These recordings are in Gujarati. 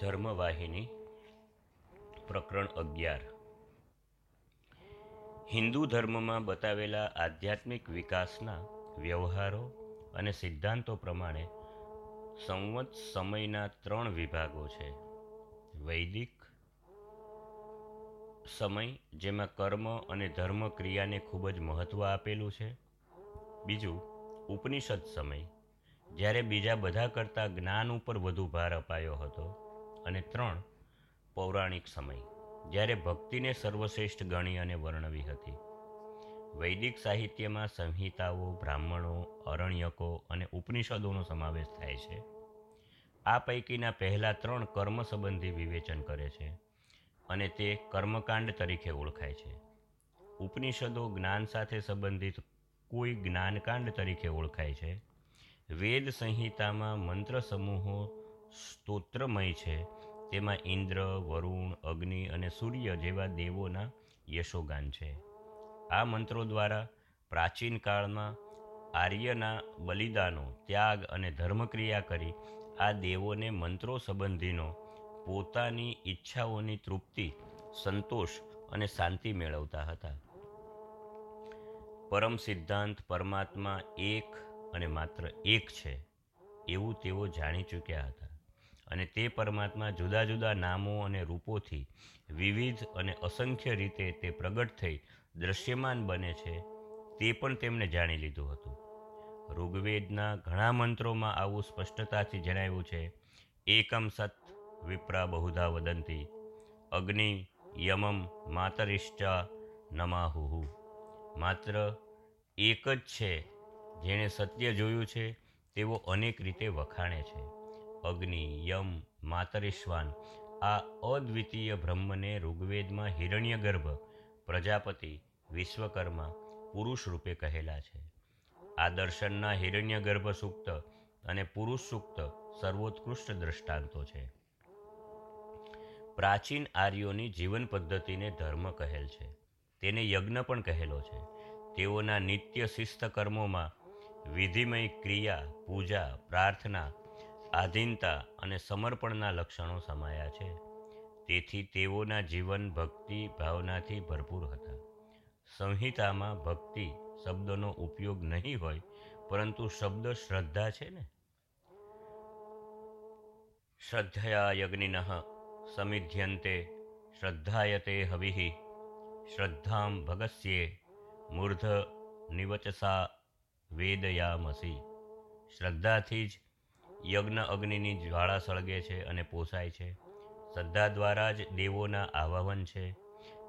ધર્મવાહિની, પ્રકરણ અગિયાર. હિન્દુ ધર્મમાં બતાવેલા આધ્યાત્મિક વિકાસના વ્યવહારો અને સિદ્ધાંતો પ્રમાણે સંવત સમયના ત્રણ વિભાગો છે. વૈદિક સમય, જેમાં કર્મ અને ધર્મ ક્રિયાને ખૂબ જ મહત્ત્વ આપેલું છે. બીજું, ઉપનિષદ સમય, જ્યારે બીજા બધા કરતાં જ્ઞાન ઉપર વધુ ભાર અપાયો હતો. અને ત્રણ, પૌરાણિક સમય. જ્યારે ભક્તિને સર્વશ્રેષ્ઠ ગણી અને વર્ણવી હતી. વૈદિક સાહિત્યમાં સંહિતાઓ, બ્રાહ્મણો, અરણ્યકો અને ઉપનિષદોનો સમાવેશ થાય છે. આ પૈકીના પહેલા ત્રણ કર્મ સંબંધી વિવેચન કરે છે અને તે કર્મકાંડ તરીકે ઓળખાય છે. ઉપનિષદો જ્ઞાન સાથે સંબંધિત કોઈ જ્ઞાનકાંડ તરીકે ઓળખાય છે. વેદ સંહિતામાં મંત્ર સમૂહો સ્તોત્રમય છે તેમાં ઇન્દ્ર, વરુણ, અગ્નિ અને સૂર્ય જેવા દેવોના યશોગાન છે. આ મંત્રો દ્વારા પ્રાચીન કાળમાં આર્યના બલિદાનો, ત્યાગ અને ધર્મક્રિયા કરી આ દેવોને મંત્રો સંબંધીનો પોતાની ઈચ્છાઓની તૃપ્તિ, સંતોષ અને શાંતિ મેળવતા હતા. પરમ સિદ્ધાંત પરમાત્મા એક અને માત્ર એક છે, એવું તેઓ જાણી ચૂક્યા હતા. અને તે પરમાત્મા જુદા જુદા નામો અને રૂપોથી વિવિધ અને અસંખ્ય રીતે તે પ્રગટ થઈ દ્રશ્યમાન બને છે, તે પણ તેમણે જાણી લીધું હતું. ઋગ્વેદના ઘણા મંત્રોમાં આવું સ્પષ્ટતાથી જણાવ્યું છે, એકમ સત વિપ્રા બહુધા વદંતી, અગ્નિ યમમ માતરિષ્ટા નમાહુહુ. માત્ર એક જ છે, જેણે સત્ય જોયું છે તેવો અનેક રીતે વખાણે છે. અગ્નિ, યમ, માતરેશ્વાન, આ અદ્વિતીય બ્રહ્મને ઋગ્વેદમાં હિરણ્યગર્ભ, પ્રજાપતિ, વિશ્વકર્મા, પુરુષ રૂપે કહેલા છે. આ દર્શનના હિરણ્યગર્ભ સૂક્ત અને પુરુષ સૂક્ત સર્વોત્કૃષ્ટ દ્રષ્ટાંતો છે. પ્રાચીન આર્યોની જીવન પદ્ધતિને ધર્મ કહેલ છે. તેને યજ્ઞ પણ કહેલો છે. તેઓના નિત્ય શિસ્ત કર્મોમાં વિધિમય ક્રિયા, પૂજા, પ્રાર્થના આધીનતા અને સમર્પણના લક્ષણો સમાયા છે. તેથી તેઓના જીવન ભક્તિ ભાવનાથી ભરપૂર હતા. સંહિતામાં ભક્તિ શબ્દનો ઉપયોગ નહીં હોય, પરંતુ શબ્દ શ્રદ્ધા છે ને? શ્રદ્ધયા યજ્ઞિન સમિધ્યંતે શ્રદ્ધાયતે હવિઃ શ્રદ્ધામ ભગસ્યે મૂર્ધ નિવચસા વેદયામસી. શ્રદ્ધાથી જ યજ્ઞ અગ્નિની જ્વાળા સળગે છે અને પોસાય છે. શ્રદ્ધા દ્વારા જ દેવોના આવાહન છે.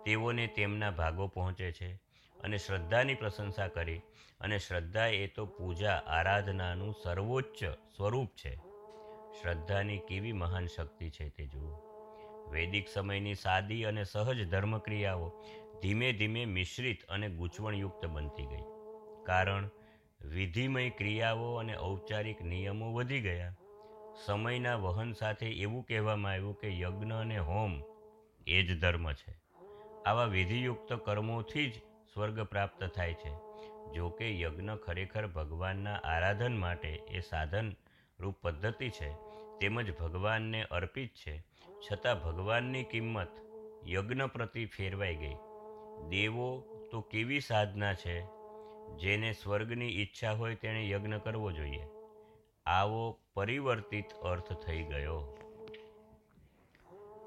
તેઓને તેમના ભાગો પહોંચે છે અને શ્રદ્ધાની પ્રશંસા કરી અને શ્રદ્ધા એ તો પૂજા આરાધનાનું સર્વોચ્ચ સ્વરૂપ છે. શ્રદ્ધાની કેવી મહાન શક્તિ છે તે જુઓ. વૈદિક સમયની સાદી અને સહજ ધર્મક્રિયાઓ ધીમે ધીમે મિશ્રિત અને ગૂંચવણયુક્ત બનતી ગઈ. કારણ વિધિમય ક્રિયાઓ અને ઔપચારિક નિયમો વધી ગયા. સમયના વહન સાથે એવું કહેવામાં આવ્યું કે યજ્ઞ અને હોમ એ જ ધર્મ છે. આવા વિધિયુક્ત કર્મોથી જ સ્વર્ગ પ્રાપ્ત થાય છે. જો કે યજ્ઞ ખરેખર ભગવાનના આરાધન માટે એ સાધન રૂપ પદ્ધતિ છે. તેમજ ભગવાનને અર્પિત છે. છતાં ભગવાનની કિંમત યજ્ઞ પ્રતિ ફેરવાઈ ગઈ. દેવો, તો કેવી સાધના છે? જેને સ્વર્ગની ઈચ્છા હોય તેણે યજ્ઞ કરવો જોઈએ. આવો પરિવર્તિત અર્થ થઈ ગયો.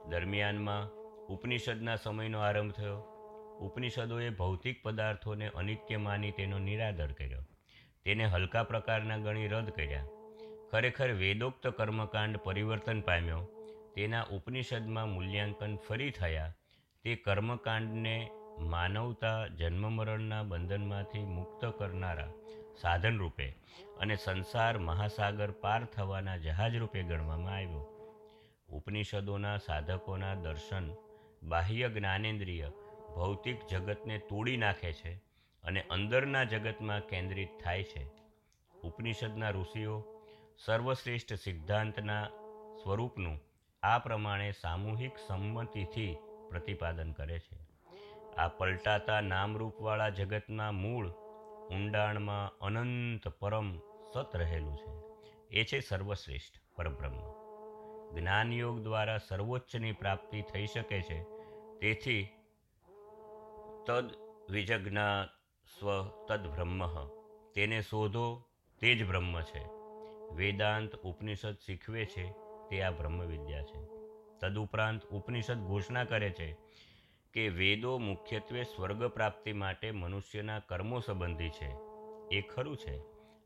દરમિયાનમાં ઉપનિષદના સમયનો આરંભ થયો. ઉપનિષદોએ ભૌતિક પદાર્થોને અનિત્ય માની તેનો નિરાદર કર્યો. તેને હલકા પ્રકારના ગણી રદ કર્યા. ખરેખર વેદોક્ત કર્મકાંડ પરિવર્તન પામ્યો. તેના ઉપનિષદમાં મૂલ્યાંકન ફરી થયા. તે કર્મકાંડને માનવતા જન્મ મરણના બંધનમાંથી મુક્ત કરનારા સાધન રૂપે અને સંસાર મહાસાગર પાર થવાના જહાજ રૂપે ગણવામાં આવ્યો. ઉપનિષદોના સાધકોના દર્શન બાહ્ય જ્ઞાનેન્દ્રિય ભૌતિક જગતને તોડી નાખે છે અને અંદરના જગતમાં કેન્દ્રિત થાય છે. ઉપનિષદના ઋષિઓ સર્વશ્રેષ્ઠ સિદ્ધાંતના સ્વરૂપનું આ પ્રમાણે સામૂહિક સંમતિથી પ્રતિપાદન કરે છે. આ પલટાતા નામરૂપવાળા જગતના મૂળ ઊંડાણમાં અનંત પરમ સત રહેલું છે. એ છે સર્વશ્રેષ્ઠ પરબ્રહ્મ. જ્ઞાનયોગ દ્વારા સર્વોચ્ચની પ્રાપ્તિ થઈ શકે છે. તેથી તદ વિજજ્ઞા સ્વ તદ બ્રહ્મ. તેને શોધો, તે જ બ્રહ્મ છે. વેદાંત ઉપનિષદ શીખવે છે, તે આ બ્રહ્મ વિદ્યા છે તદુપરાંત ઉપનિષદ ઘોષણા કરે છે કે વેદો મુખ્યત્વે સ્વર્ગ પ્રાપ્તિ માટે મનુષ્યના કર્મો સંબંધી છે. એ ખરું છે,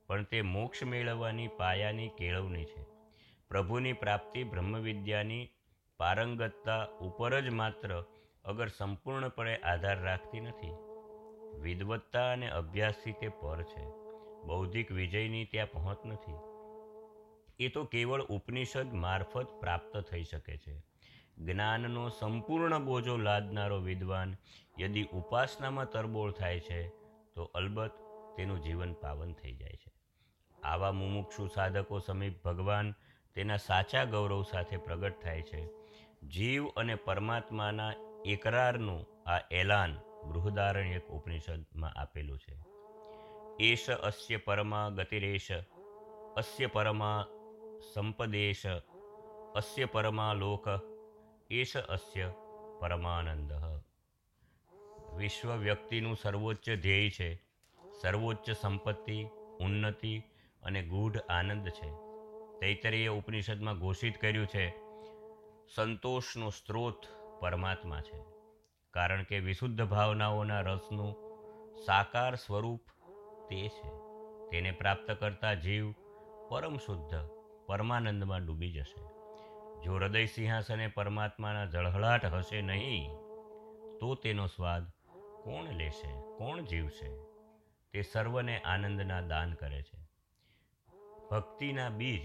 પણ તે મોક્ષ મેળવવાની પાયાની કેળવણી છે. પ્રભુની પ્રાપ્તિ બ્રહ્મવિદ્યાની પારંગતતા ઉપર જ માત્ર અગર સંપૂર્ણપણે આધાર રાખતી નથી. વિદવત્તા અને અભ્યાસથી તે પર છે. બૌદ્ધિક વિજયની ત્યાં પહોંચ નથી. એ તો કેવળ ઉપનિષદ મારફત પ્રાપ્ત થઈ શકે છે. જ્ઞાનનો સંપૂર્ણ બોજો લાદનારો વિદ્વાન યદિ ઉપાસનામાં તરબોળ થાય છે, તો અલબત્ત તેનું જીવન પાવન થઈ જાય છે. આવા મુમુક્ષુ સાધકો સમીપ ભગવાન તેના સાચા ગૌરવ સાથે પ્રગટ થાય છે. જીવ અને પરમાત્માના એકરારનું આ એલાન બૃહદારણ્યક ઉપનિષદમાં આપેલું છે. એશ અસ્ય પરમા ગતિરેશ અસ્ય પરમા સંપદેશ અસ્ય પરમા લોક એશ અસ્ય પરમાનંદ. વિશ્વ વ્યક્તિનું સર્વોચ્ચ ધ્યેય છે. સર્વોચ્ચ સંપત્તિ, ઉન્નતિ અને ગૂઢ આનંદ છે. તૈતરીય ઉપનિષદમાં ઘોષિત કર્યું છે, સંતોષનો સ્ત્રોત પરમાત્મા છે. કારણ કે વિશુદ્ધ ભાવનાઓના રસનું સાકાર સ્વરૂપ તે છે. તેને પ્રાપ્ત કરતા જીવ પરમ શુદ્ધ, પરમાનંદમાં ડૂબી જશે. જો હૃદય સિંહાસને પરમાત્માના જળહળાટ હશે નહીં, તો તેનો સ્વાદ કોણ લેશે, કોણ જીવશે? તે સર્વને આનંદના દાન કરે છે. ભક્તિના બીજ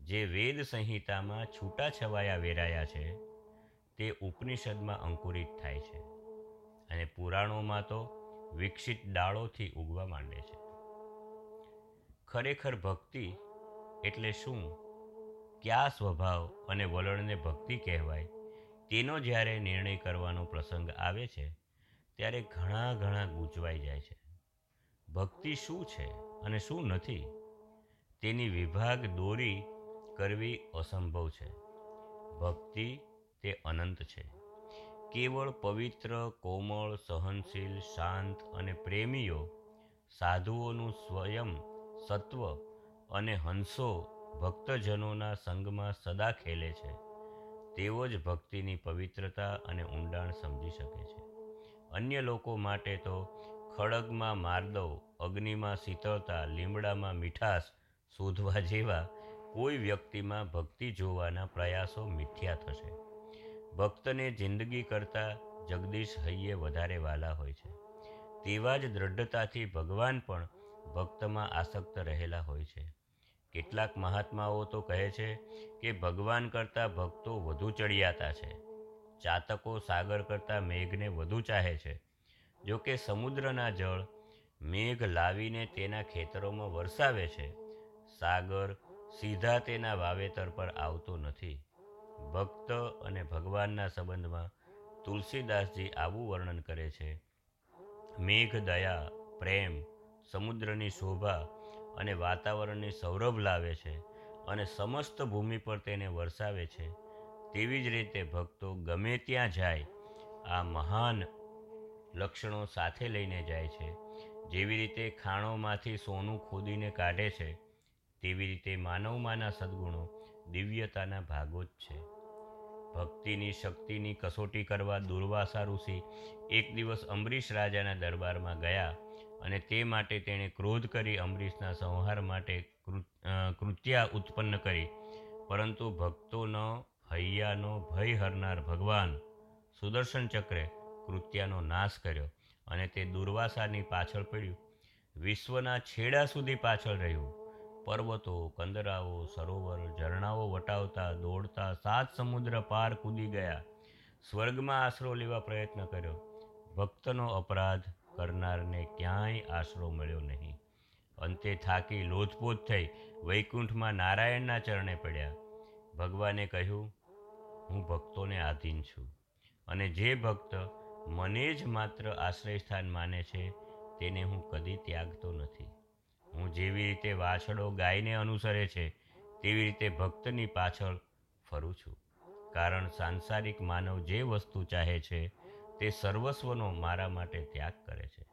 જે વેદ સંહિતામાં છૂટાછવાયા વેરાયા છે, તે ઉપનિષદમાં અંકુરિત થાય છે અને પુરાણોમાં તો વિકસિત ડાળોથી ઉગવા માંડે છે. ખરેખર ભક્તિ એટલે શું? કયા સ્વભાવ અને વલણને ભક્તિ કહેવાય, તેનો જ્યારે નિર્ણય કરવાનો પ્રસંગ આવે છે, ત્યારે ઘણા ઘણા ગૂંચવાઈ જાય છે. ભક્તિ શું છે અને શું નથી? તેની વિભાગ દોરી કરવી અસંભવ છે. ભક્તિ તે અનંત છે. કેવળ પવિત્ર, કોમળ, સહનશીલ, શાંત અને પ્રેમીઓ સાધુઓનું સ્વયં સત્વ અને હંસો ભક્તજનોના સંગમાં સદા ખેલે છે. તેઓ જ ભક્તિની પવિત્રતા અને ઊંડાણ સમજી શકે છે. અન્ય લોકો માટે તો ખડગમાં માર્દવ, અગ્નિમાં શીતળતા, લીમડામાં મીઠાશ શોધવા જેવા કોઈ વ્યક્તિમાં ભક્તિ જોવાના પ્રયાસો મિથ્યા થશે. ભક્તને જિંદગી કરતાં જગદીશ હૈયે વધારે વાલા હોય છે. તેવા જ દ્રઢતાથી ભગવાન પણ ભક્તમાં આસક્ત રહેલા હોય છે. કેટલાક મહાત્માઓ તો કહે છે કે ભગવાન કરતાં ભક્તો વધુ ચડિયાતા છે. ચાતકો સાગર કરતાં મેઘને વધુ ચાહે છે. જો કે સમુદ્રના જળ મેઘ લાવીને તેના ખેતરોમાં વરસાવે છે, સાગર સીધા તેના વાવેતર પર આવતો નથી. ભક્ત અને ભગવાનના સંબંધમાં તુલસીદાસજી આવું વર્ણન કરે છે, મેઘ, દયા, પ્રેમ, સમુદ્રની શોભા અને વાતાવરણને સૌરભ લાવે છે અને સમસ્ત ભૂમિ પર તેને વરસાવે છે, તેવી જ રીતે ભક્તો ગમે ત્યાં જાય, આ મહાન લક્ષણો સાથે લઈને જાય છે. જેવી રીતે ખાણોમાંથી સોનું ખોદીને કાઢે છે, તેવી રીતે માનવમાંના સદ્ગુણો દિવ્યતાના ભાગો જ છે. ભક્તિની શક્તિની કસોટી કરવા દુર્વાસા ઋષિ એક દિવસ અંબરીશ રાજાના દરબારમાં ગયા અને તે માટે તેણે ક્રોધ કરી અમરીશના સંહાર માટે કૃત્યા ઉત્પન્ન કરી. પરંતુ ભક્તોનો હૈયાનો ભય હરનાર ભગવાન સુદર્શન ચક્રે કૃત્યાનો નાશ કર્યો અને તે દુર્વાસાની પાછળ પડ્યું. વિશ્વના છેડા સુધી પાછળ રહ્યું. પર્વતો, કંદરાઓ, સરોવર, ઝરણાઓ વટાવતા, દોડતા સાત સમુદ્ર પાર કૂદી ગયા. સ્વર્ગમાં આશરો લેવા પ્રયત્ન કર્યો. ભક્તનો અપરાધ કરનારને ક્યાંય આશરો મળ્યો નહીં. અંતે થાકી લોથપોથ થઈ વૈકુંઠમાં નારાયણના ચરણે પડ્યા. ભગવાને કહ્યું, હું ભક્તોને આધીન છું અને જે ભક્ત મને જ માત્ર આશ્રય સ્થાન માને છે, તેને હું કદી ત્યાગતો નથી. હું જેવી રીતે વાછડો ગાયને અનુસરે છે, તેવી રીતે ભક્તની પાછળ ફરું છું. કારણ સાંસારિક માનવ જે વસ્તુ ચાહે છે તે સર્વસ્વનો મારા માટે ત્યાગ કરે છે.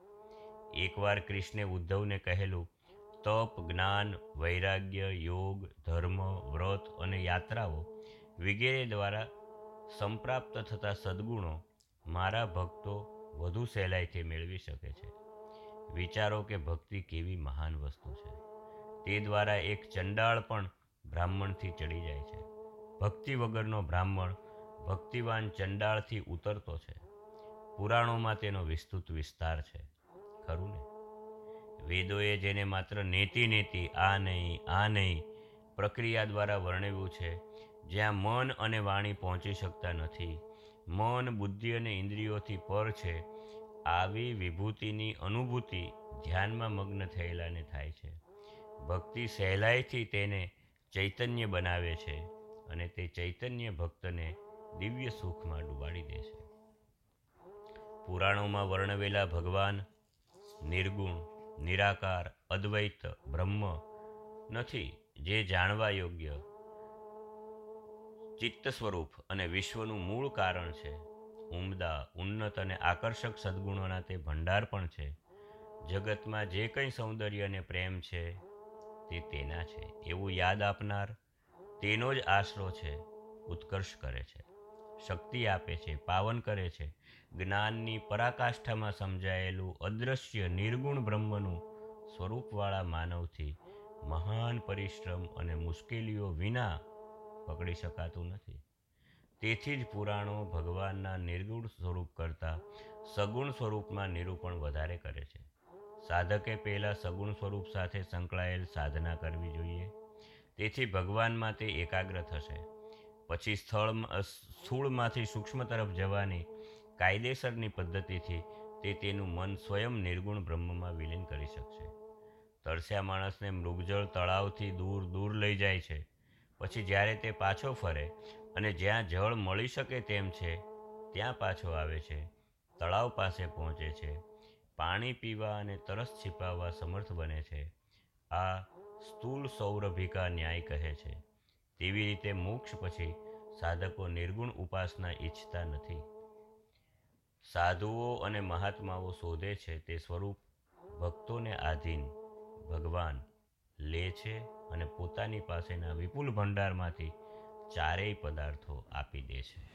એકવાર કૃષ્ણે ઉદ્ધવને કહેલું, તપ, જ્ઞાન, વૈરાગ્ય, યોગ, ધર્મ, વ્રત અને યાત્રાઓ વગેરે દ્વારા સંપ્રાપ્ત થતા સદ્ગુણો મારા ભક્તો વધુ સહેલાઈથી મેળવી શકે છે. વિચારો કે ભક્તિ કેવી મહાન વસ્તુ છે. તે દ્વારા એક ચંડાળ પણ બ્રાહ્મણથી ચડી જાય છે. ભક્તિ વગરનો બ્રાહ્મણ ભક્તિવાન ચંડાળથી ઉતરતો છે. પુરાણોમાં તેનો વિસ્તૃત વિસ્તાર છે. ખરું ને? વેદોએ જેને માત્ર નેતિ નેતિ, આ નહીં આ નહીં, પ્રક્રિયા દ્વારા વર્ણવ્યું છે, જ્યાં મન અને વાણી પહોંચી શકતા નથી. મન બુદ્ધિ અને ઇન્દ્રિયોથી પર છે. આવી વિભૂતિની અનુભૂતિ ધ્યાનમાં મગ્ન થયેલાને થાય છે. ભક્તિ સહેલાઈથી તેને ચૈતન્ય બનાવે છે અને તે ચૈતન્ય ભક્તને દિવ્ય સુખમાં ડૂબાડી દે છે. પુરાણોમાં વર્ણવેલા ભગવાન નિર્ગુણ, નિરાકાર, અદ્વૈત, બ્રહ્મ નથી, જે જાણવા યોગ્ય ચિત્ત સ્વરૂપ અને વિશ્વનું મૂળ કારણ છે. ઉમદા, ઉન્નત અને આકર્ષક સદ્ગુણોના તે ભંડાર પણ છે. જગતમાં જે કંઈ સૌંદર્ય અને પ્રેમ છે, તે તેના છે. એવું યાદ આપનાર તેનો જ આશરો છે, ઉત્કર્ષ કરે છે. શક્તિ આપે છે, પાવન કરે છે. જ્ઞાનની પરાકાષ્ઠામાં સમજાયેલું અદૃશ્ય નિર્ગુણ બ્રહ્મનું સ્વરૂપવાળા માનવથી મહાન પરિશ્રમ અને મુશ્કેલીઓ વિના પકડી શકાતું નથી. તેથી જ પુરાણો ભગવાનના નિર્ગુણ સ્વરૂપ કરતાં સગુણ સ્વરૂપમાં નિરૂપણ વધારે કરે છે. સાધકે પહેલાં સગુણ સ્વરૂપ સાથે સંકળાયેલ સાધના કરવી જોઈએ. તેથી ભગવાનમાં તે એકાગ્ર થશે. પછી સ્થળ સ્થૂળમાંથી સૂક્ષ્મ તરફ જવાની કાયદેસરની પદ્ધતિથી તે તેનું મન સ્વયં નિર્ગુણ બ્રહ્મમાં વિલીન કરી શકશે. તરસ્યા માણસને મૃગજળ તળાવથી દૂર દૂર લઈ જાય છે. પછી જ્યારે તે પાછો ફરે અને જ્યાં જળ મળી શકે તેમ છે, ત્યાં પાછો આવે છે, તળાવ પાસે પહોંચે છે, પાણી પીવા અને તરસ છીપાવવા સમર્થ બને છે. આ સ્થૂલ સૌરભિકા ન્યાય કહે છે. તેવી રીતે મોક્ષ પછી સાધકો નિર્ગુણ ઉપાસના ઈચ્છતા નથી. સાધુઓ અને મહાત્માઓ શોધે છે તે સ્વરૂપ ભક્તોને આધીન, ભગવાન લે છે અને પોતાની પાસેના વિપુલ ભંડારમાંથી ચારેય પદાર્થો આપી દે છે.